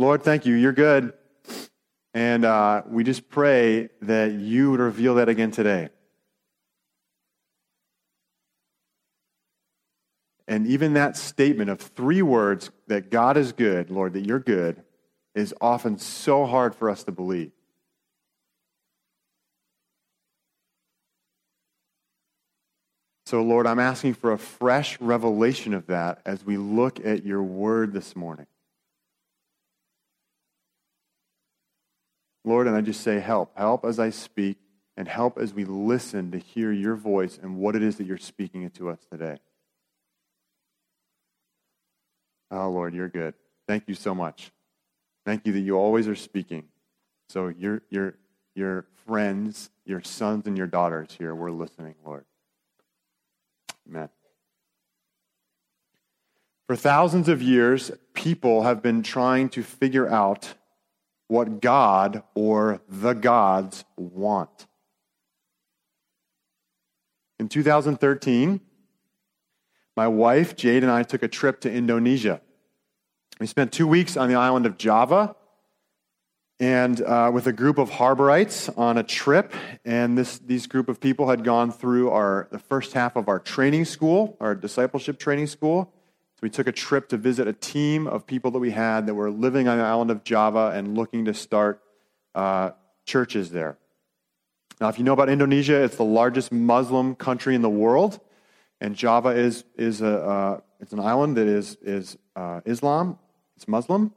Lord, thank you. You're good. And uh, we just pray that you would reveal that again today. And even that statement of three words that God is good, Lord, that you're good, is often so hard for us to believe. So, Lord, I'm asking for a fresh revelation of that as we look at your word this morning. Lord, and I just say, help. Help as I speak, and help as we listen to hear your voice and what it is that you're speaking to us today. Oh, Lord, you're good. Thank you so much. Thank you that you always are speaking. So, your, your, your friends, your sons, and your daughters here, we're listening, Lord. Amen. For thousands of years, people have been trying to figure out what God or the gods want. In 2013, my wife, Jade, and I took a trip to Indonesia. We spent two weeks on the island of Java and uh, with a group of harborites on a trip. And this, these group of people had gone through our, the first half of our training school, our discipleship training school. So we took a trip to visit a team of people that we had that were living on the island of Java and looking to start uh, churches there. Now, if you know about Indonesia, it's the largest Muslim country in the world, and Java is, is a, uh, it's an island that is, is uh, Islam, it's Muslim.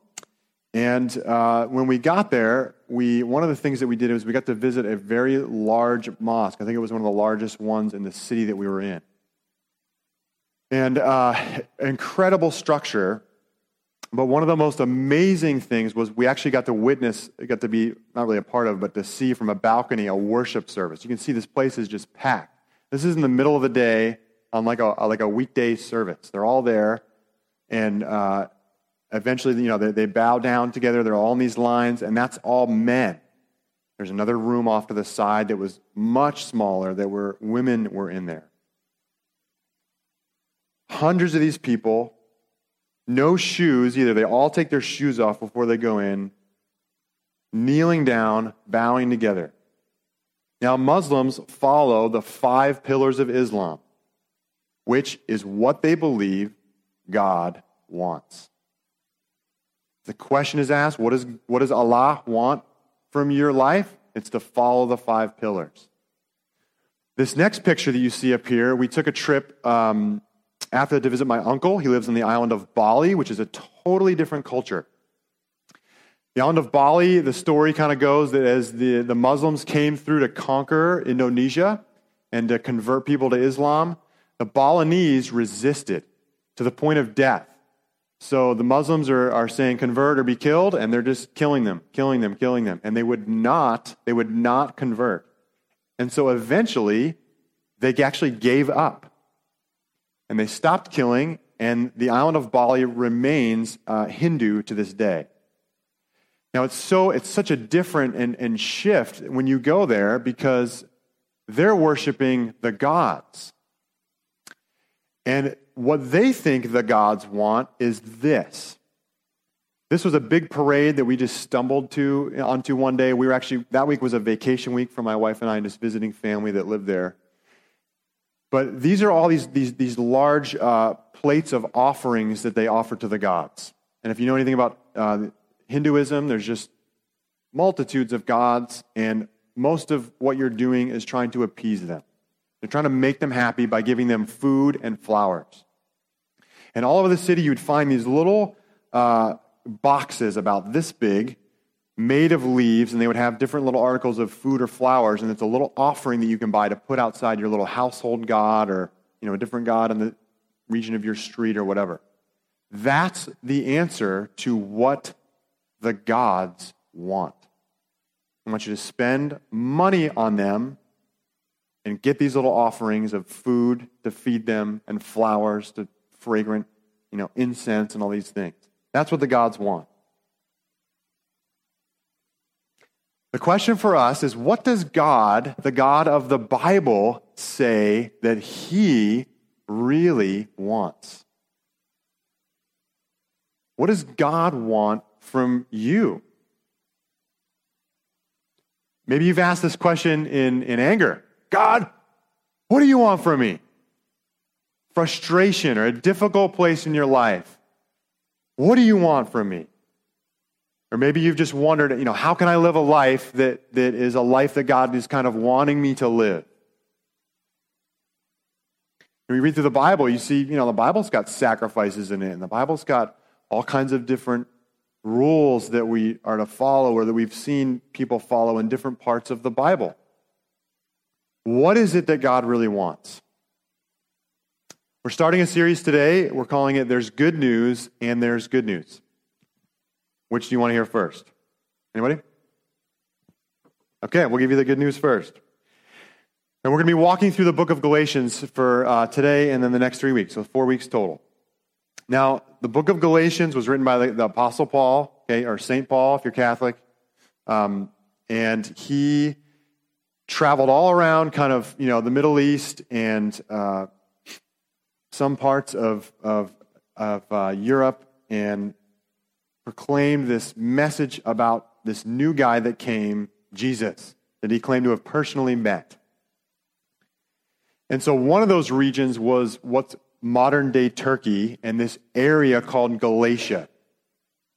And uh, when we got there, we, one of the things that we did was we got to visit a very large mosque. I think it was one of the largest ones in the city that we were in. And uh, incredible structure. But one of the most amazing things was we actually got to witness, got to be not really a part of, but to see from a balcony a worship service. You can see this place is just packed. This is in the middle of the day on like a, like a weekday service. They're all there. And uh, eventually, you know, they, they bow down together. They're all in these lines, and that's all men. There's another room off to the side that was much smaller that were women were in there. Hundreds of these people, no shoes either. They all take their shoes off before they go in, kneeling down, bowing together. Now, Muslims follow the five pillars of Islam, which is what they believe God wants. The question is asked what, is, what does Allah want from your life? It's to follow the five pillars. This next picture that you see up here, we took a trip um, after to visit my uncle. He lives on the island of Bali, which is a totally different culture. The island of Bali, the story kind of goes that as the, the Muslims came through to conquer Indonesia and to convert people to Islam, the Balinese resisted to the point of death. So the Muslims are, are saying convert or be killed, and they're just killing them, killing them, killing them. And they would not, they would not convert. And so eventually, they actually gave up. And they stopped killing, and the island of Bali remains uh, Hindu to this day. Now it's so it's such a different and, and shift when you go there because they're worshiping the gods. And what they think the gods want is this. This was a big parade that we just stumbled to onto one day. We were actually that week was a vacation week for my wife and I, just visiting family that lived there. But these are all these these these large uh, plates of offerings that they offer to the gods. And if you know anything about uh, Hinduism, there's just multitudes of gods, and most of what you're doing is trying to appease them. They're trying to make them happy by giving them food and flowers. And all over the city, you'd find these little uh, boxes about this big, made of leaves, and they would have different little articles of food or flowers, and it's a little offering that you can buy to put outside your little household god or you know a different god in the region of your street or whatever. That's the answer to what the gods want. I want you to spend money on them and get these little offerings of food to feed them and flowers to fragrant, you know, incense and all these things. That's what the gods want. The question for us is what does God, the God of the Bible, say that he really wants? What does God want from you? Maybe you've asked this question in, in anger God, what do you want from me? Frustration or a difficult place in your life. What do you want from me? Or maybe you've just wondered, you know, how can I live a life that, that is a life that God is kind of wanting me to live? When you read through the Bible, you see, you know, the Bible's got sacrifices in it, and the Bible's got all kinds of different rules that we are to follow or that we've seen people follow in different parts of the Bible. What is it that God really wants? We're starting a series today. We're calling it There's Good News and There's Good News. Which do you want to hear first? Anybody? Okay, we'll give you the good news first. And we're going to be walking through the book of Galatians for uh, today and then the next three weeks, so four weeks total. Now, the book of Galatians was written by the, the Apostle Paul, okay, or St. Paul if you're Catholic. Um, and he traveled all around kind of, you know, the Middle East and uh, some parts of, of, of uh, Europe and proclaimed this message about this new guy that came, Jesus, that he claimed to have personally met. And so one of those regions was what's modern day Turkey and this area called Galatia.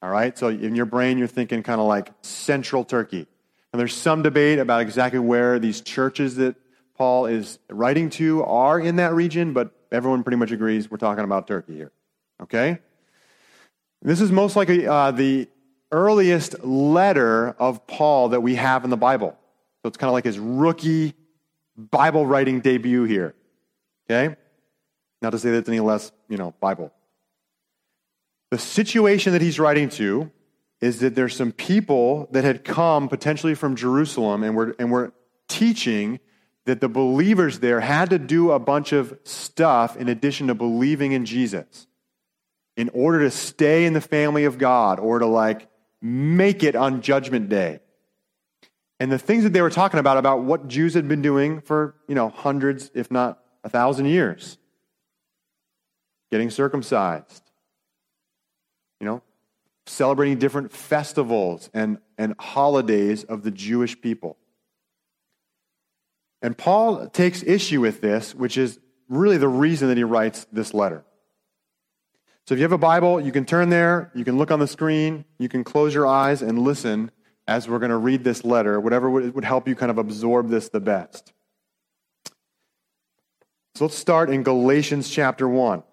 All right, so in your brain, you're thinking kind of like central Turkey. And there's some debate about exactly where these churches that Paul is writing to are in that region, but everyone pretty much agrees we're talking about Turkey here. Okay? This is most likely uh, the earliest letter of Paul that we have in the Bible. So it's kind of like his rookie Bible writing debut here. Okay? Not to say that it's any less, you know, Bible. The situation that he's writing to is that there's some people that had come potentially from Jerusalem and were, and were teaching that the believers there had to do a bunch of stuff in addition to believing in Jesus in order to stay in the family of God or to like make it on judgment day. And the things that they were talking about, about what Jews had been doing for, you know, hundreds, if not a thousand years. Getting circumcised. You know, celebrating different festivals and, and holidays of the Jewish people. And Paul takes issue with this, which is really the reason that he writes this letter. So if you have a Bible, you can turn there, you can look on the screen, you can close your eyes and listen as we're going to read this letter, whatever would help you kind of absorb this the best. So let's start in Galatians chapter 1. Okay,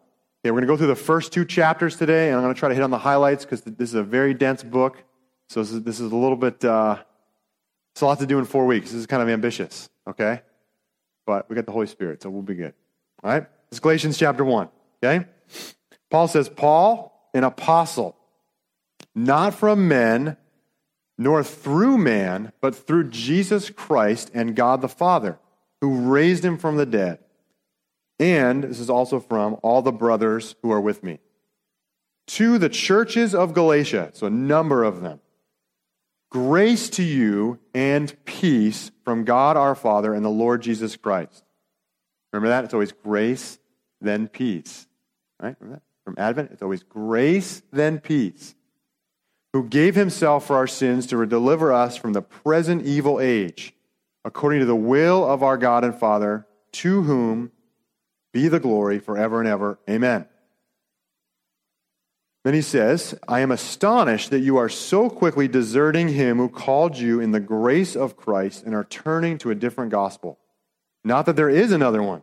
we're going to go through the first two chapters today, and I'm going to try to hit on the highlights because this is a very dense book. So this is, this is a little bit, uh, it's a lot to do in four weeks. This is kind of ambitious, okay? But we got the Holy Spirit, so we'll be good. All right? It's Galatians chapter 1, okay? Paul says, Paul, an apostle, not from men, nor through man, but through Jesus Christ and God the Father, who raised him from the dead. And this is also from all the brothers who are with me. To the churches of Galatia, so a number of them, grace to you and peace from God our Father and the Lord Jesus Christ. Remember that? It's always grace, then peace. Right? Remember that? From Advent, it's always grace, then peace who gave himself for our sins to deliver us from the present evil age, according to the will of our God and Father, to whom be the glory forever and ever. Amen. Then he says, I am astonished that you are so quickly deserting him who called you in the grace of Christ and are turning to a different gospel. Not that there is another one,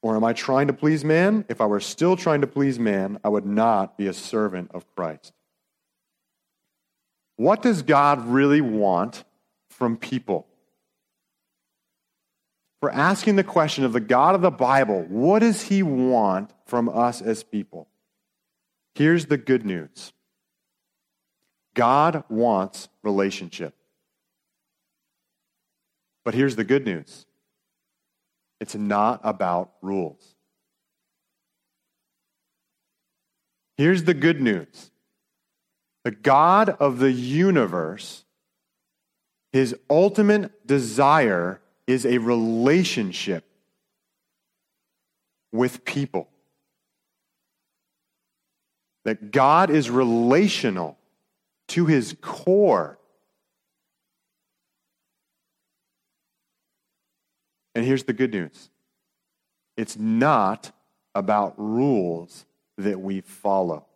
Or am I trying to please man? If I were still trying to please man, I would not be a servant of Christ. What does God really want from people. For asking the question of the God of the Bible, what does he want from us as people? Here's the good news God wants relationship. But here's the good news it's not about rules. Here's the good news the God of the universe, his ultimate desire is a relationship with people. That God is relational to his core. And here's the good news it's not about rules that we follow.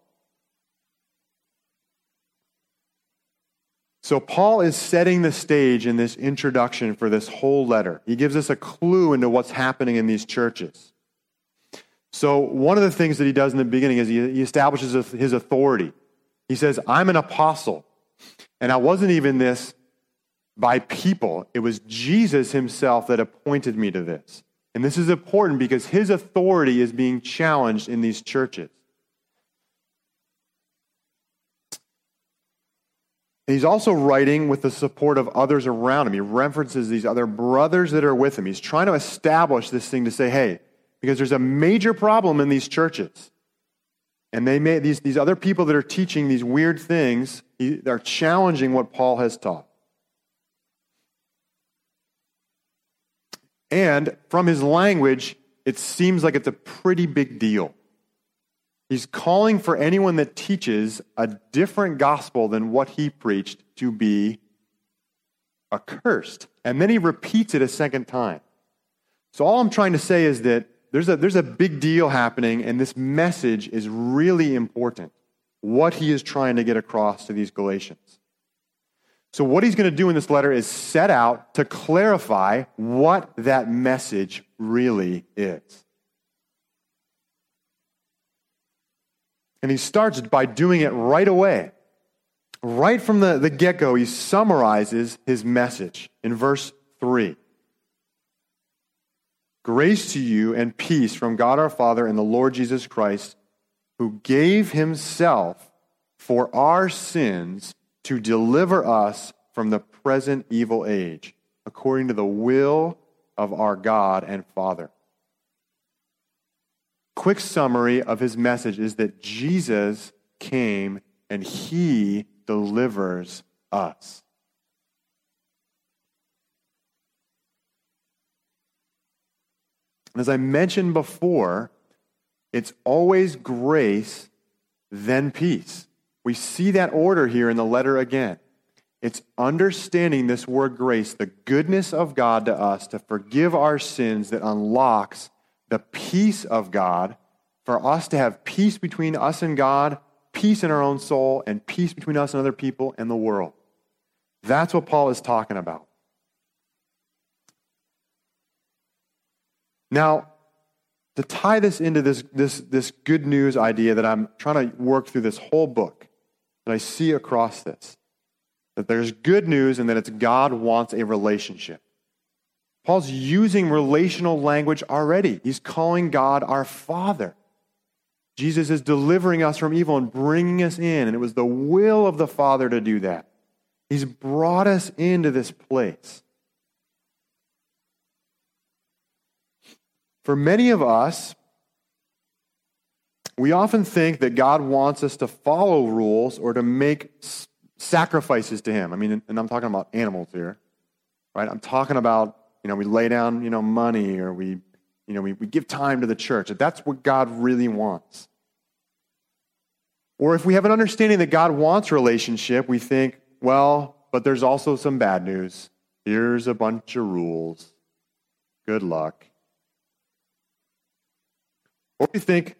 So, Paul is setting the stage in this introduction for this whole letter. He gives us a clue into what's happening in these churches. So, one of the things that he does in the beginning is he establishes his authority. He says, I'm an apostle. And I wasn't even this by people, it was Jesus himself that appointed me to this. And this is important because his authority is being challenged in these churches. he's also writing with the support of others around him. He references these other brothers that are with him. He's trying to establish this thing to say, hey, because there's a major problem in these churches. And they may, these, these other people that are teaching these weird things, they're challenging what Paul has taught. And from his language, it seems like it's a pretty big deal. He's calling for anyone that teaches a different gospel than what he preached to be accursed. And then he repeats it a second time. So, all I'm trying to say is that there's a, there's a big deal happening, and this message is really important. What he is trying to get across to these Galatians. So, what he's going to do in this letter is set out to clarify what that message really is. And he starts by doing it right away. Right from the, the get go, he summarizes his message in verse 3. Grace to you and peace from God our Father and the Lord Jesus Christ, who gave himself for our sins to deliver us from the present evil age, according to the will of our God and Father. Quick summary of his message is that Jesus came and he delivers us. As I mentioned before, it's always grace, then peace. We see that order here in the letter again. It's understanding this word grace, the goodness of God to us to forgive our sins that unlocks the peace of God for us to have peace between us and God, peace in our own soul, and peace between us and other people and the world. That's what Paul is talking about. Now, to tie this into this, this, this good news idea that I'm trying to work through this whole book, that I see across this. That there's good news and that it's God wants a relationship. Paul's using relational language already. He's calling God our Father. Jesus is delivering us from evil and bringing us in, and it was the will of the Father to do that. He's brought us into this place. For many of us, we often think that God wants us to follow rules or to make sacrifices to Him. I mean, and I'm talking about animals here, right? I'm talking about, you know, we lay down, you know, money or we, you know, we, we give time to the church. That's what God really wants. Or if we have an understanding that God wants relationship, we think, well, but there's also some bad news. Here's a bunch of rules. Good luck. Or we think,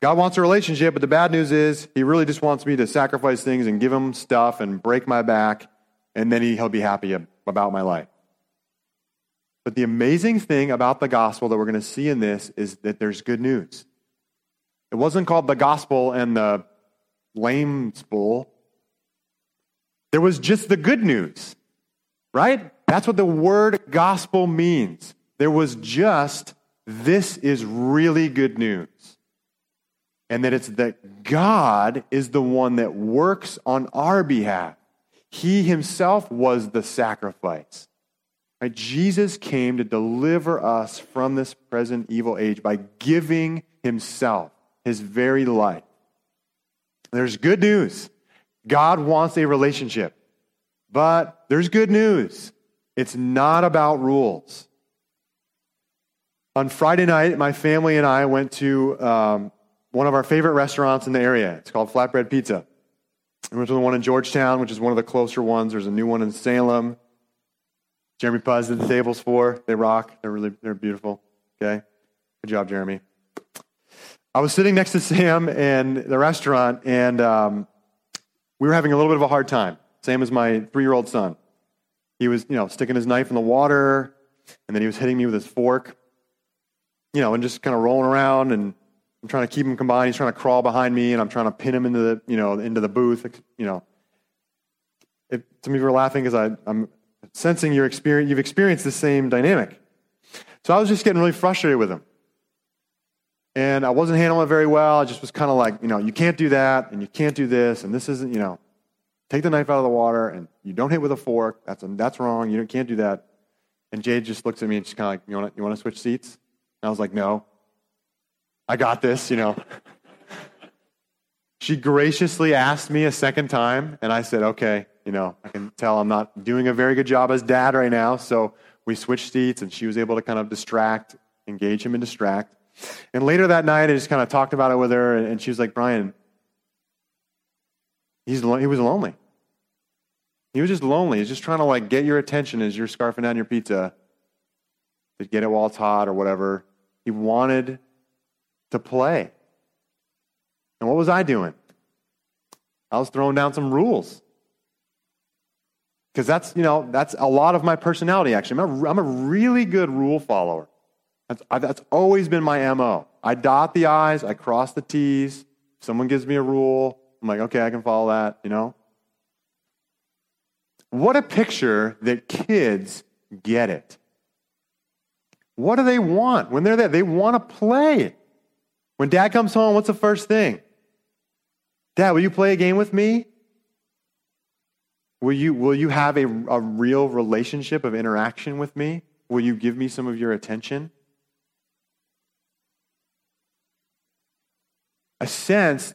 God wants a relationship, but the bad news is he really just wants me to sacrifice things and give him stuff and break my back, and then he, he'll be happy about my life. But the amazing thing about the gospel that we're going to see in this is that there's good news. It wasn't called the gospel and the lame spool. There was just the good news, right? That's what the word gospel means. There was just, this is really good news and that it's that God is the one that works on our behalf. He himself was the sacrifice. Right? Jesus came to deliver us from this present evil age by giving himself, his very life. There's good news. God wants a relationship. But there's good news. It's not about rules. On Friday night, my family and I went to um, one of our favorite restaurants in the area. It's called Flatbread Pizza. We went to the one in Georgetown, which is one of the closer ones. There's a new one in Salem. Jeremy Puz did the tables for. They rock. They're really they're beautiful. Okay, good job, Jeremy. I was sitting next to Sam in the restaurant, and um, we were having a little bit of a hard time. Sam is my three-year-old son. He was, you know, sticking his knife in the water, and then he was hitting me with his fork, you know, and just kind of rolling around. And I'm trying to keep him combined. He's trying to crawl behind me, and I'm trying to pin him into the, you know, into the booth. You know, if, some of you are laughing because I'm sensing your experience. You've experienced the same dynamic. So I was just getting really frustrated with him. And I wasn't handling it very well. I just was kind of like, you know, you can't do that, and you can't do this, and this isn't, you know, take the knife out of the water, and you don't hit with a fork. That's, that's wrong. You can't do that. And Jade just looks at me and she's kind of like, you want to you wanna switch seats? And I was like, no. I got this, you know. she graciously asked me a second time, and I said, okay, you know, I can tell I'm not doing a very good job as dad right now. So we switched seats, and she was able to kind of distract, engage him and distract. And later that night, I just kind of talked about it with her, and she was like, Brian, he's, he was lonely. He was just lonely. He's just trying to like get your attention as you're scarfing down your pizza to get it while it's hot or whatever. He wanted to play. And what was I doing? I was throwing down some rules. Because that's, you know, that's a lot of my personality, actually. I'm a, I'm a really good rule follower. That's, that's always been my MO. I dot the I's, I cross the T's. If someone gives me a rule, I'm like, okay, I can follow that, you know? What a picture that kids get it. What do they want when they're there? They want to play. When dad comes home, what's the first thing? Dad, will you play a game with me? Will you, will you have a, a real relationship of interaction with me? Will you give me some of your attention? a sense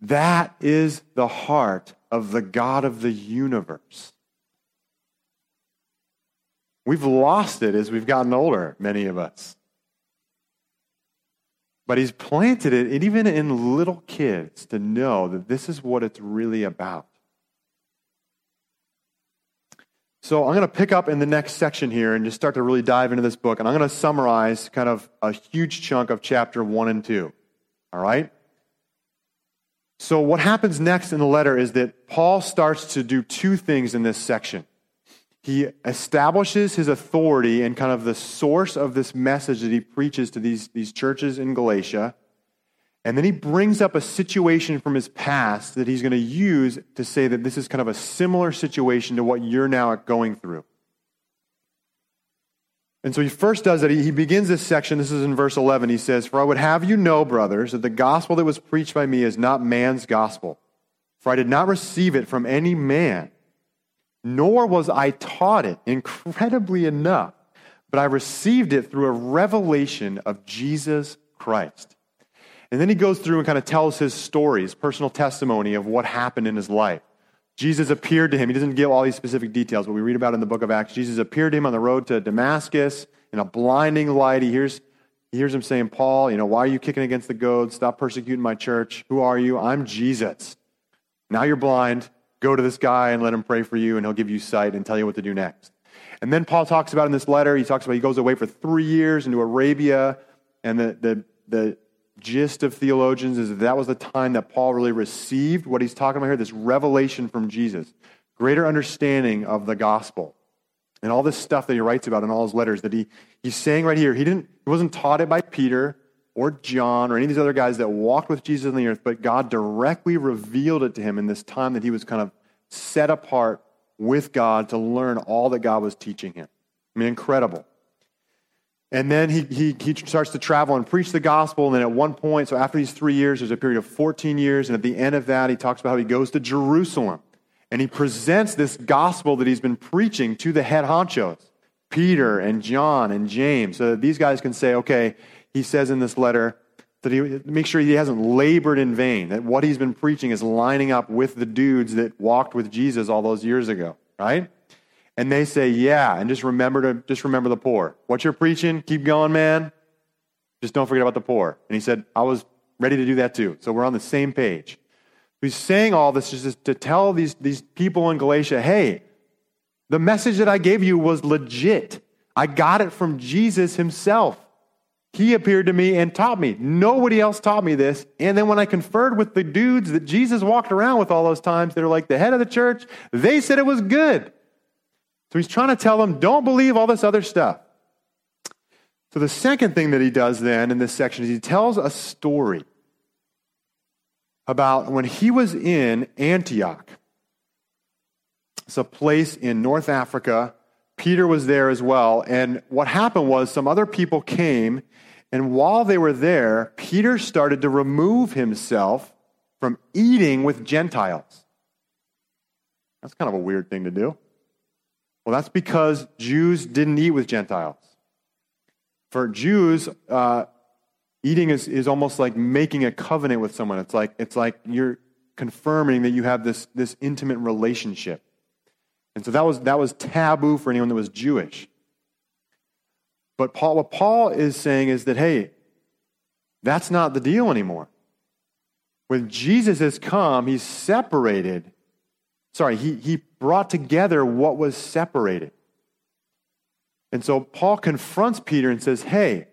that is the heart of the God of the universe. We've lost it as we've gotten older, many of us. But he's planted it, even in little kids, to know that this is what it's really about. So I'm going to pick up in the next section here and just start to really dive into this book. And I'm going to summarize kind of a huge chunk of chapter one and two. All right? So, what happens next in the letter is that Paul starts to do two things in this section. He establishes his authority and kind of the source of this message that he preaches to these, these churches in Galatia. And then he brings up a situation from his past that he's going to use to say that this is kind of a similar situation to what you're now going through. And so he first does that. He begins this section. This is in verse 11. He says, For I would have you know, brothers, that the gospel that was preached by me is not man's gospel. For I did not receive it from any man, nor was I taught it, incredibly enough, but I received it through a revelation of Jesus Christ. And then he goes through and kind of tells his story, his personal testimony of what happened in his life. Jesus appeared to him. He doesn't give all these specific details, but we read about in the book of Acts. Jesus appeared to him on the road to Damascus in a blinding light. He hears, he hears him saying, Paul, you know, why are you kicking against the goads? Stop persecuting my church. Who are you? I'm Jesus. Now you're blind. Go to this guy and let him pray for you, and he'll give you sight and tell you what to do next. And then Paul talks about in this letter, he talks about he goes away for three years into Arabia, and the, the, the gist of theologians is that, that was the time that Paul really received what he's talking about here this revelation from Jesus, greater understanding of the gospel. And all this stuff that he writes about in all his letters that he, he's saying right here, he, didn't, he wasn't taught it by Peter or John or any of these other guys that walked with Jesus on the earth, but God directly revealed it to him in this time that he was kind of set apart with God to learn all that God was teaching him. I mean, incredible. And then he, he, he starts to travel and preach the gospel. And then at one point, so after these three years, there's a period of 14 years. And at the end of that, he talks about how he goes to Jerusalem and he presents this gospel that he's been preaching to the head honchos Peter and John and James, so that these guys can say, okay, he says in this letter that he make sure he hasn't labored in vain, that what he's been preaching is lining up with the dudes that walked with Jesus all those years ago, right? And they say, yeah, and just remember to just remember the poor. What you're preaching, keep going, man. Just don't forget about the poor. And he said, I was ready to do that too. So we're on the same page. He's saying all this just to tell these, these people in Galatia, hey, the message that I gave you was legit. I got it from Jesus himself. He appeared to me and taught me. Nobody else taught me this. And then when I conferred with the dudes that Jesus walked around with all those times, they're like the head of the church, they said it was good. So he's trying to tell them, don't believe all this other stuff. So the second thing that he does then in this section is he tells a story about when he was in Antioch. It's a place in North Africa. Peter was there as well. And what happened was some other people came, and while they were there, Peter started to remove himself from eating with Gentiles. That's kind of a weird thing to do. Well, that's because Jews didn't eat with Gentiles. For Jews, uh, eating is, is almost like making a covenant with someone. It's like, it's like you're confirming that you have this, this intimate relationship. And so that was, that was taboo for anyone that was Jewish. But Paul, what Paul is saying is that, hey, that's not the deal anymore. When Jesus has come, he's separated. Sorry, he, he brought together what was separated. And so Paul confronts Peter and says, hey,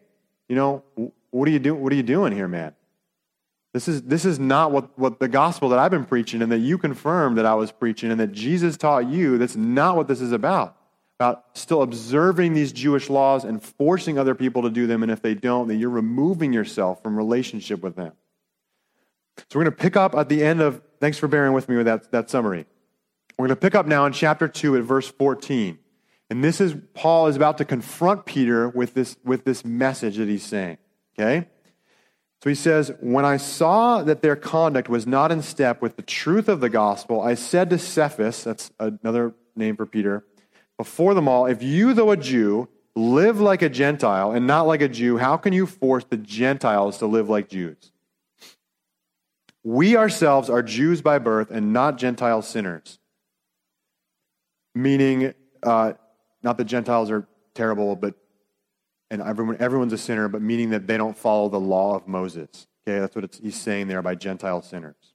you know, what are you, do, what are you doing here, man? This is, this is not what, what the gospel that I've been preaching and that you confirmed that I was preaching and that Jesus taught you. That's not what this is about. About still observing these Jewish laws and forcing other people to do them. And if they don't, then you're removing yourself from relationship with them. So we're going to pick up at the end of, thanks for bearing with me with that, that summary. We're going to pick up now in chapter 2 at verse 14. And this is, Paul is about to confront Peter with this, with this message that he's saying. Okay? So he says, When I saw that their conduct was not in step with the truth of the gospel, I said to Cephas, that's another name for Peter, before them all, if you, though a Jew, live like a Gentile and not like a Jew, how can you force the Gentiles to live like Jews? We ourselves are Jews by birth and not Gentile sinners. Meaning, uh, not that Gentiles are terrible, but and everyone, everyone's a sinner, but meaning that they don't follow the law of Moses. Okay, that's what he's saying there by Gentile sinners.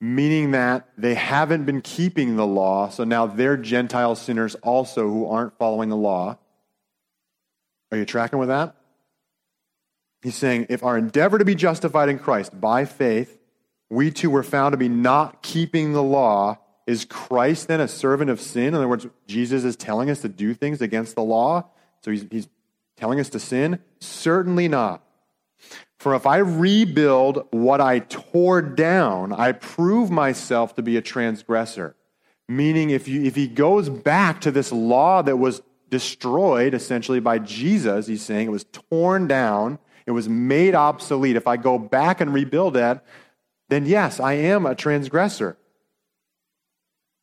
meaning that they haven't been keeping the law, so now they're Gentile sinners also who aren't following the law. Are you tracking with that? He's saying, if our endeavor to be justified in Christ by faith, we too were found to be not keeping the law, is Christ then a servant of sin? In other words, Jesus is telling us to do things against the law, so he's, he's telling us to sin? Certainly not. For if I rebuild what I tore down, I prove myself to be a transgressor. Meaning, if, you, if he goes back to this law that was destroyed essentially by Jesus, he's saying it was torn down, it was made obsolete. If I go back and rebuild that, then yes, I am a transgressor.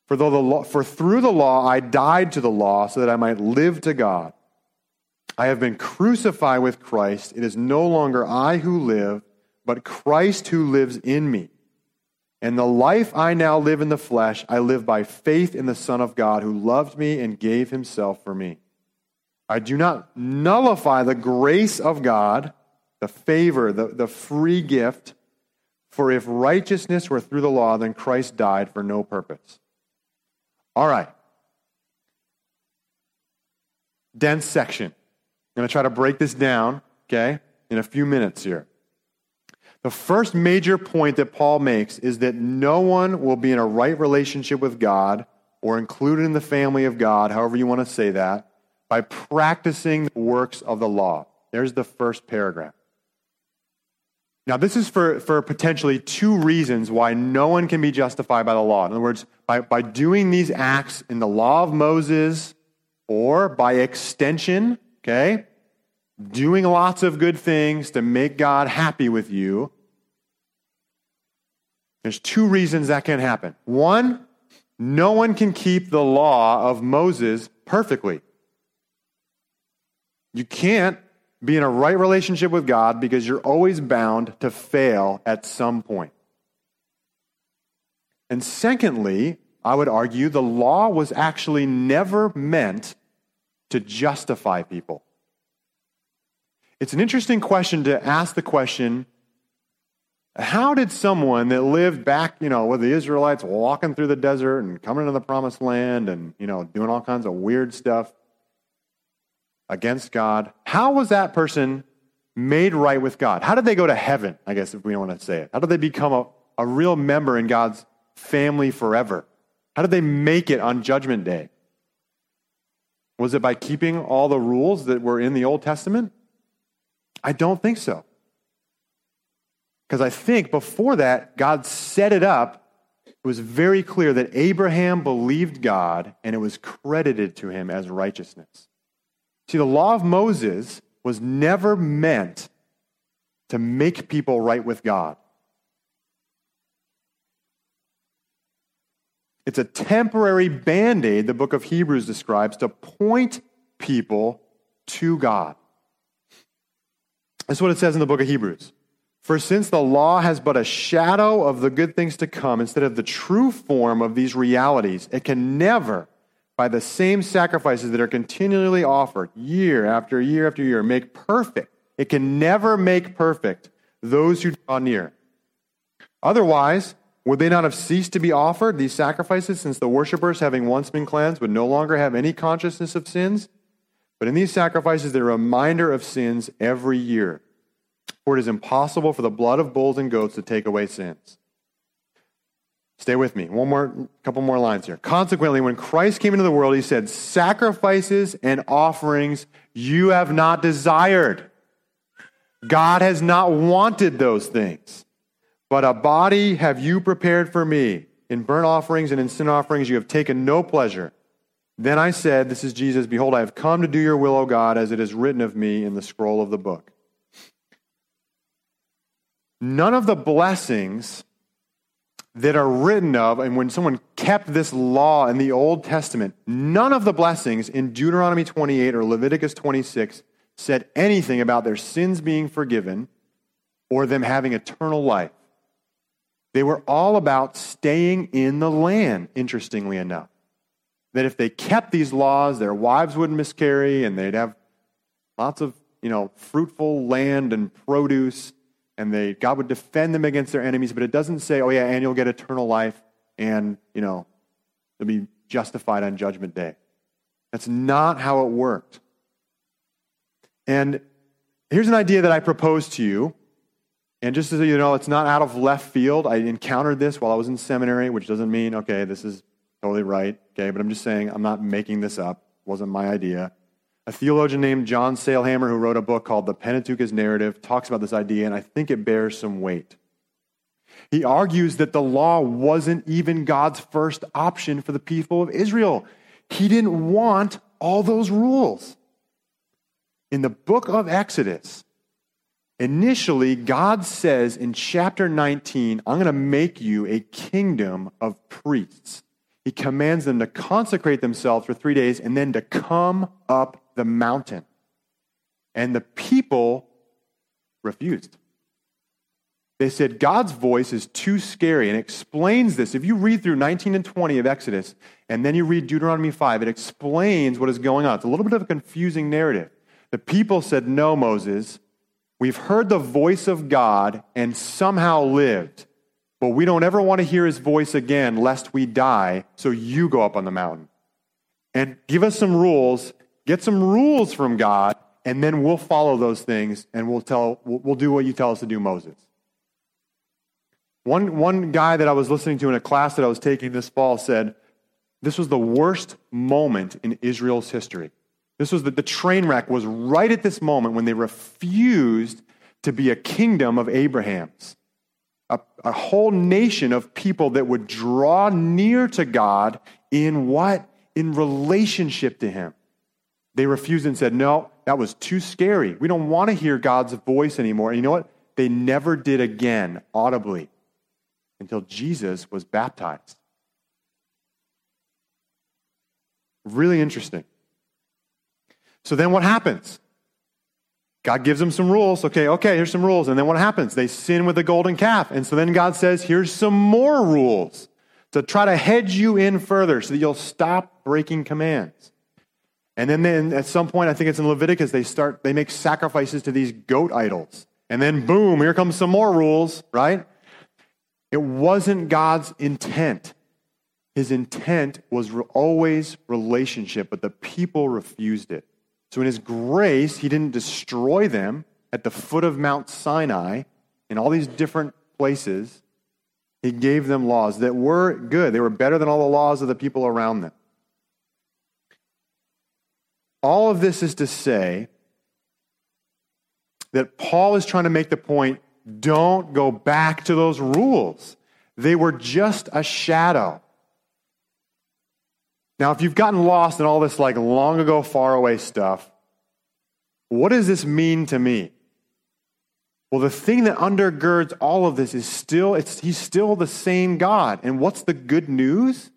For, though the law, for through the law I died to the law so that I might live to God. I have been crucified with Christ. It is no longer I who live, but Christ who lives in me. And the life I now live in the flesh, I live by faith in the Son of God who loved me and gave himself for me. I do not nullify the grace of God, the favor, the, the free gift. For if righteousness were through the law, then Christ died for no purpose. All right. Dense section. I'm going to try to break this down, okay, in a few minutes here. The first major point that Paul makes is that no one will be in a right relationship with God or included in the family of God, however you want to say that, by practicing the works of the law. There's the first paragraph. Now, this is for, for potentially two reasons why no one can be justified by the law. In other words, by, by doing these acts in the law of Moses, or by extension, okay, doing lots of good things to make God happy with you. There's two reasons that can happen. One, no one can keep the law of Moses perfectly. You can't be in a right relationship with God because you're always bound to fail at some point. And secondly, I would argue the law was actually never meant to justify people. It's an interesting question to ask the question how did someone that lived back, you know, with the Israelites walking through the desert and coming into the promised land and, you know, doing all kinds of weird stuff, against God. How was that person made right with God? How did they go to heaven, I guess, if we don't want to say it? How did they become a, a real member in God's family forever? How did they make it on Judgment Day? Was it by keeping all the rules that were in the Old Testament? I don't think so. Because I think before that, God set it up. It was very clear that Abraham believed God and it was credited to him as righteousness. See, the law of Moses was never meant to make people right with God. It's a temporary band aid, the book of Hebrews describes, to point people to God. That's what it says in the book of Hebrews. For since the law has but a shadow of the good things to come instead of the true form of these realities, it can never by the same sacrifices that are continually offered year after year after year make perfect. It can never make perfect those who draw near. Otherwise, would they not have ceased to be offered, these sacrifices, since the worshippers, having once been cleansed, would no longer have any consciousness of sins? But in these sacrifices, they're a reminder of sins every year. For it is impossible for the blood of bulls and goats to take away sins. Stay with me. One more, couple more lines here. Consequently, when Christ came into the world, he said, Sacrifices and offerings you have not desired. God has not wanted those things. But a body have you prepared for me. In burnt offerings and in sin offerings you have taken no pleasure. Then I said, This is Jesus, behold, I have come to do your will, O God, as it is written of me in the scroll of the book. None of the blessings that are written of, and when someone kept this law in the Old Testament, none of the blessings in Deuteronomy 28 or Leviticus 26 said anything about their sins being forgiven or them having eternal life. They were all about staying in the land, interestingly enough. That if they kept these laws, their wives wouldn't miscarry and they'd have lots of, you know, fruitful land and produce and they God would defend them against their enemies, but it doesn't say, oh yeah, and you'll get eternal life and, you know, they'll be justified on judgment day. That's not how it worked. And here's an idea that I propose to you. And just so you know, it's not out of left field. I encountered this while I was in seminary, which doesn't mean, okay, this is totally right. Okay, but I'm just saying I'm not making this up. It wasn't my idea. A theologian named John Sailhamer, who wrote a book called The Pentateuch as Narrative, talks about this idea, and I think it bears some weight. He argues that the law wasn't even God's first option for the people of Israel. He didn't want all those rules. In the book of Exodus, initially, God says in chapter 19, I'm going to make you a kingdom of priests. He commands them to consecrate themselves for three days and then to come up the mountain. And the people refused. They said God's voice is too scary and explains this. If you read through 19 and 20 of Exodus and then you read Deuteronomy 5, it explains what is going on. It's a little bit of a confusing narrative. The people said, No, Moses, we've heard the voice of God and somehow lived, but we don't ever want to hear his voice again lest we die, so you go up on the mountain and give us some rules Get some rules from God, and then we'll follow those things and we'll, tell, we'll do what you tell us to do, Moses. One, one guy that I was listening to in a class that I was taking this fall said, This was the worst moment in Israel's history. This was the, the train wreck was right at this moment when they refused to be a kingdom of Abraham's, a, a whole nation of people that would draw near to God in what? In relationship to Him. They refused and said, No, that was too scary. We don't want to hear God's voice anymore. And you know what? They never did again audibly until Jesus was baptized. Really interesting. So then what happens? God gives them some rules. Okay, okay, here's some rules. And then what happens? They sin with the golden calf. And so then God says, here's some more rules to try to hedge you in further so that you'll stop breaking commands. And then, then at some point, I think it's in Leviticus, they start, they make sacrifices to these goat idols. And then boom, here comes some more rules, right? It wasn't God's intent. His intent was always relationship, but the people refused it. So, in His grace, He didn't destroy them at the foot of Mount Sinai in all these different places. He gave them laws that were good, they were better than all the laws of the people around them. All of this is to say that Paul is trying to make the point don't go back to those rules. They were just a shadow. Now, if you've gotten lost in all this like long ago, far away stuff, what does this mean to me? Well, the thing that undergirds all of this is still, it's, he's still the same God. And what's the good news?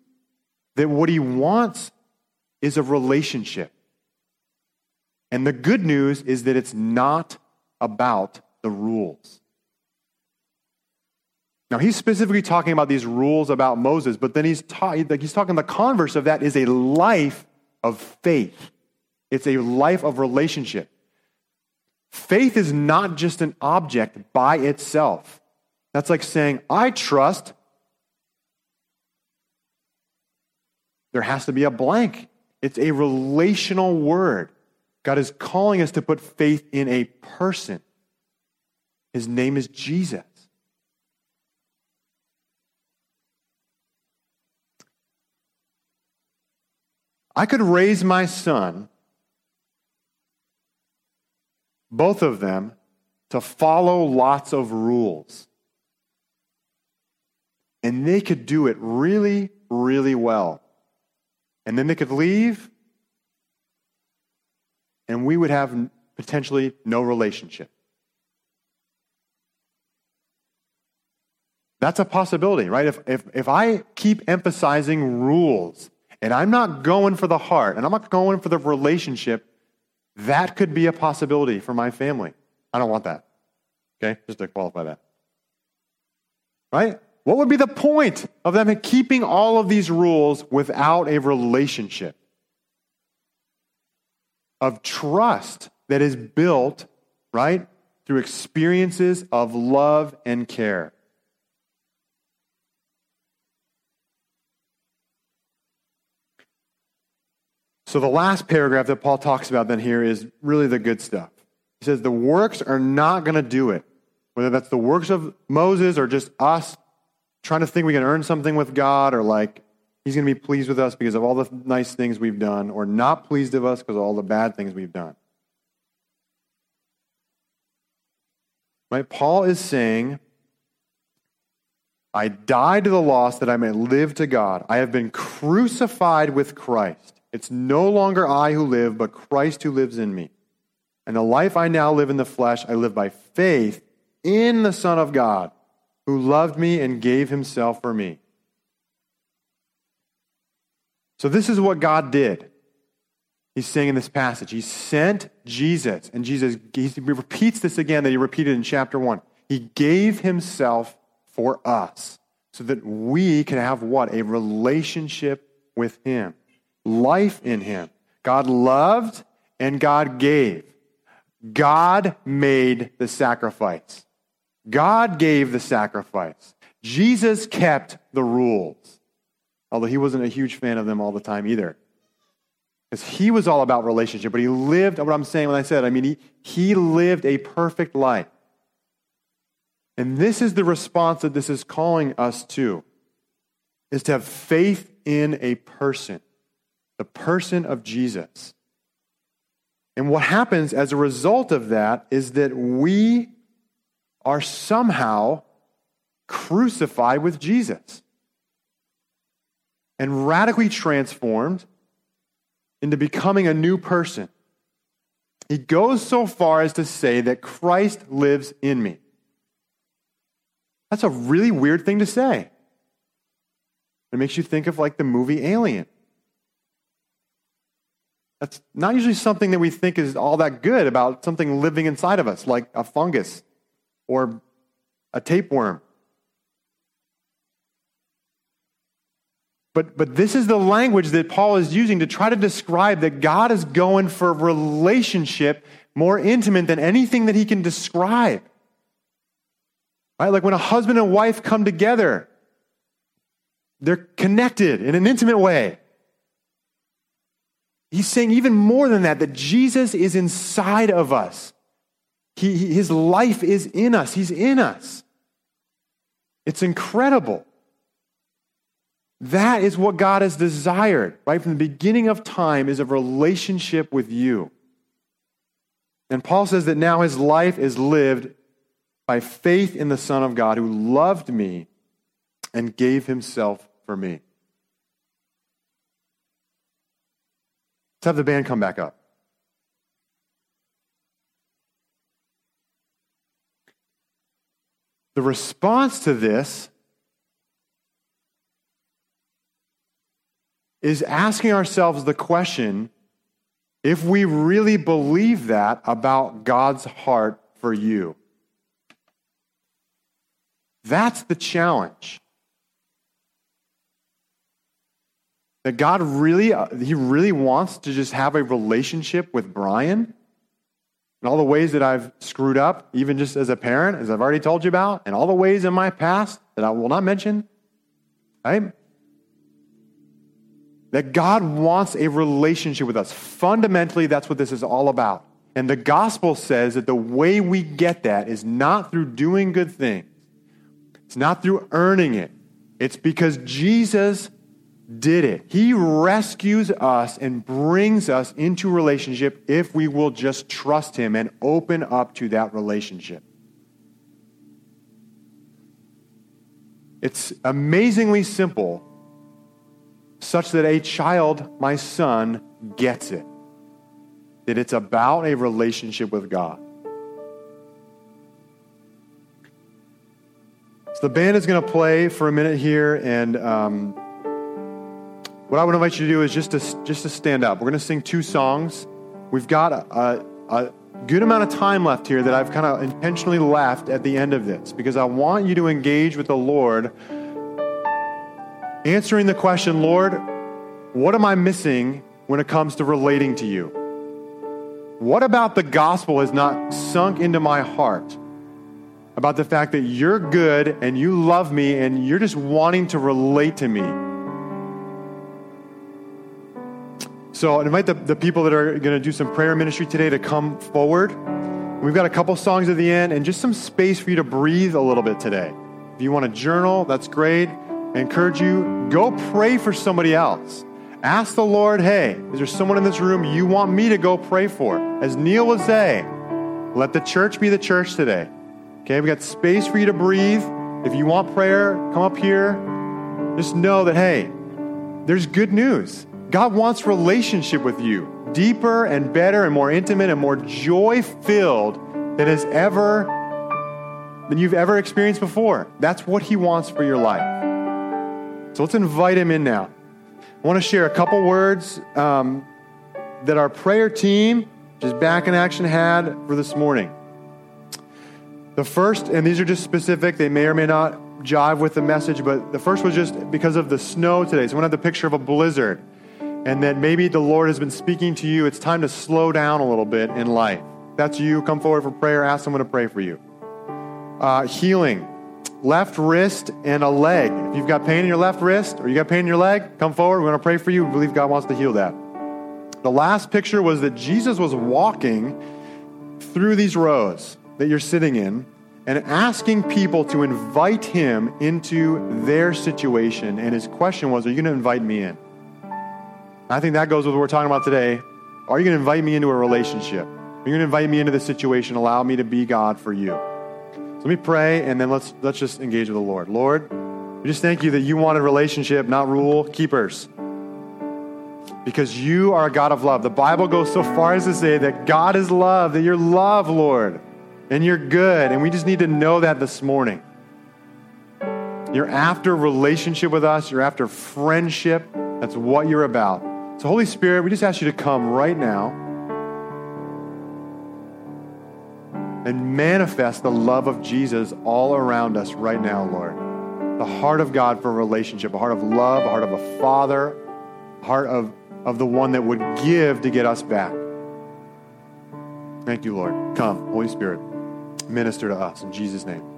That what he wants is a relationship. And the good news is that it's not about the rules. Now, he's specifically talking about these rules about Moses, but then he's, ta- he's talking the converse of that is a life of faith. It's a life of relationship. Faith is not just an object by itself. That's like saying, I trust. There has to be a blank. It's a relational word. God is calling us to put faith in a person. His name is Jesus. I could raise my son, both of them, to follow lots of rules. And they could do it really, really well. And then they could leave and we would have potentially no relationship. That's a possibility, right? If, if, if I keep emphasizing rules and I'm not going for the heart and I'm not going for the relationship, that could be a possibility for my family. I don't want that. Okay? Just to qualify that. Right? What would be the point of them keeping all of these rules without a relationship? of trust that is built, right, through experiences of love and care. So, the last paragraph that Paul talks about then here is really the good stuff. He says the works are not going to do it, whether that's the works of Moses or just us trying to think we can earn something with God or like He's going to be pleased with us because of all the nice things we've done, or not pleased of us because of all the bad things we've done. Right? Paul is saying, I died to the loss that I may live to God. I have been crucified with Christ. It's no longer I who live, but Christ who lives in me. And the life I now live in the flesh, I live by faith in the Son of God, who loved me and gave himself for me. So, this is what God did. He's saying in this passage, He sent Jesus, and Jesus, he repeats this again that he repeated in chapter 1. He gave Himself for us so that we can have what? A relationship with Him, life in Him. God loved and God gave. God made the sacrifice. God gave the sacrifice. Jesus kept the rules although he wasn't a huge fan of them all the time either. Because he was all about relationship, but he lived, what I'm saying when I said, I mean, he, he lived a perfect life. And this is the response that this is calling us to, is to have faith in a person, the person of Jesus. And what happens as a result of that is that we are somehow crucified with Jesus and radically transformed into becoming a new person. He goes so far as to say that Christ lives in me. That's a really weird thing to say. It makes you think of like the movie Alien. That's not usually something that we think is all that good about something living inside of us, like a fungus or a tapeworm. But, but this is the language that Paul is using to try to describe that God is going for a relationship more intimate than anything that he can describe. Right? Like when a husband and wife come together, they're connected in an intimate way. He's saying even more than that, that Jesus is inside of us. He, his life is in us. He's in us. It's incredible. That is what God has desired, right from the beginning of time, is a relationship with you. And Paul says that now his life is lived by faith in the Son of God who loved me and gave himself for me. Have the band come back up. The response to this is asking ourselves the question if we really believe that about God's heart for you. That's the challenge. That God really, uh, He really wants to just have a relationship with Brian and all the ways that I've screwed up, even just as a parent, as I've already told you about, and all the ways in my past that I will not mention. Right? That God wants a relationship with us. Fundamentally, that's what this is all about. And the gospel says that the way we get that is not through doing good things, it's not through earning it. It's because Jesus did it. He rescues us and brings us into relationship if we will just trust Him and open up to that relationship. It's amazingly simple such that a child, my son, gets it. That it's about a relationship with God. So the band is going to play for a minute here, and um, what I would invite you to do is just to just to stand up. We're going to sing two songs. We've got a, a, a good amount of time left here that I've kind of intentionally left at the end of this because I want you to engage with the Lord answering the question, Lord, what am I missing when it comes to relating to you? What about the gospel has not sunk into my heart? About the fact that you're good and you love me and you're just wanting to relate to me. So I invite the, the people that are going to do some prayer ministry today to come forward. We've got a couple songs at the end and just some space for you to breathe a little bit today. If you want to journal, that's great. I encourage you, go pray for somebody else. Ask the Lord, hey, is there someone in this room you want me to go pray for? As Neil would say, let the church be the church today. Okay, we got space for you to breathe. If you want prayer, come up here. Just know that, hey, there's good news. God wants relationship with you, deeper and better and more intimate and more joy filled than has ever than you've ever experienced before. That's what he wants for your life. So let's invite him in now. I want to share a couple words um, that our prayer team, just back in action, had for this morning. The first, and these are just specific, they may or may not jive with the message, but the first was just because of the snow today. So to have the picture of a blizzard, and that maybe the Lord has been speaking to you. It's time to slow down a little bit in life. That's you. Come forward for prayer. Ask someone to pray for you. Uh, healing left wrist and a leg. If you've got pain in your left wrist or you got pain in your leg, come forward. We're going to pray for you. We believe God wants to heal that. The last picture was that Jesus was walking through these rows that you're sitting in and asking people to invite him into their situation. And his question was, Are you going to invite me in? I think that goes with what we're talking about today. Are you going to invite me into a relationship? Are you going to invite me into the situation, allow me to be God for you? So let me pray, and then let's, let's just engage with the Lord. Lord, we just thank you that you want a relationship, not rule keepers. Because you are a God of love. The Bible goes so far as to say that God is love, that you're love, Lord, and you're good. And we just need to know that this morning. You're after relationship with us, you're after friendship. That's what you're about. So, Holy Spirit, we just ask you to come right now and manifest the love of Jesus all around us right now, Lord. The heart of God for a relationship, a heart of love, a heart of a father, heart of, of the one that would give to get us back. Thank you, Lord. Come, Holy Spirit, minister to us in Jesus' name.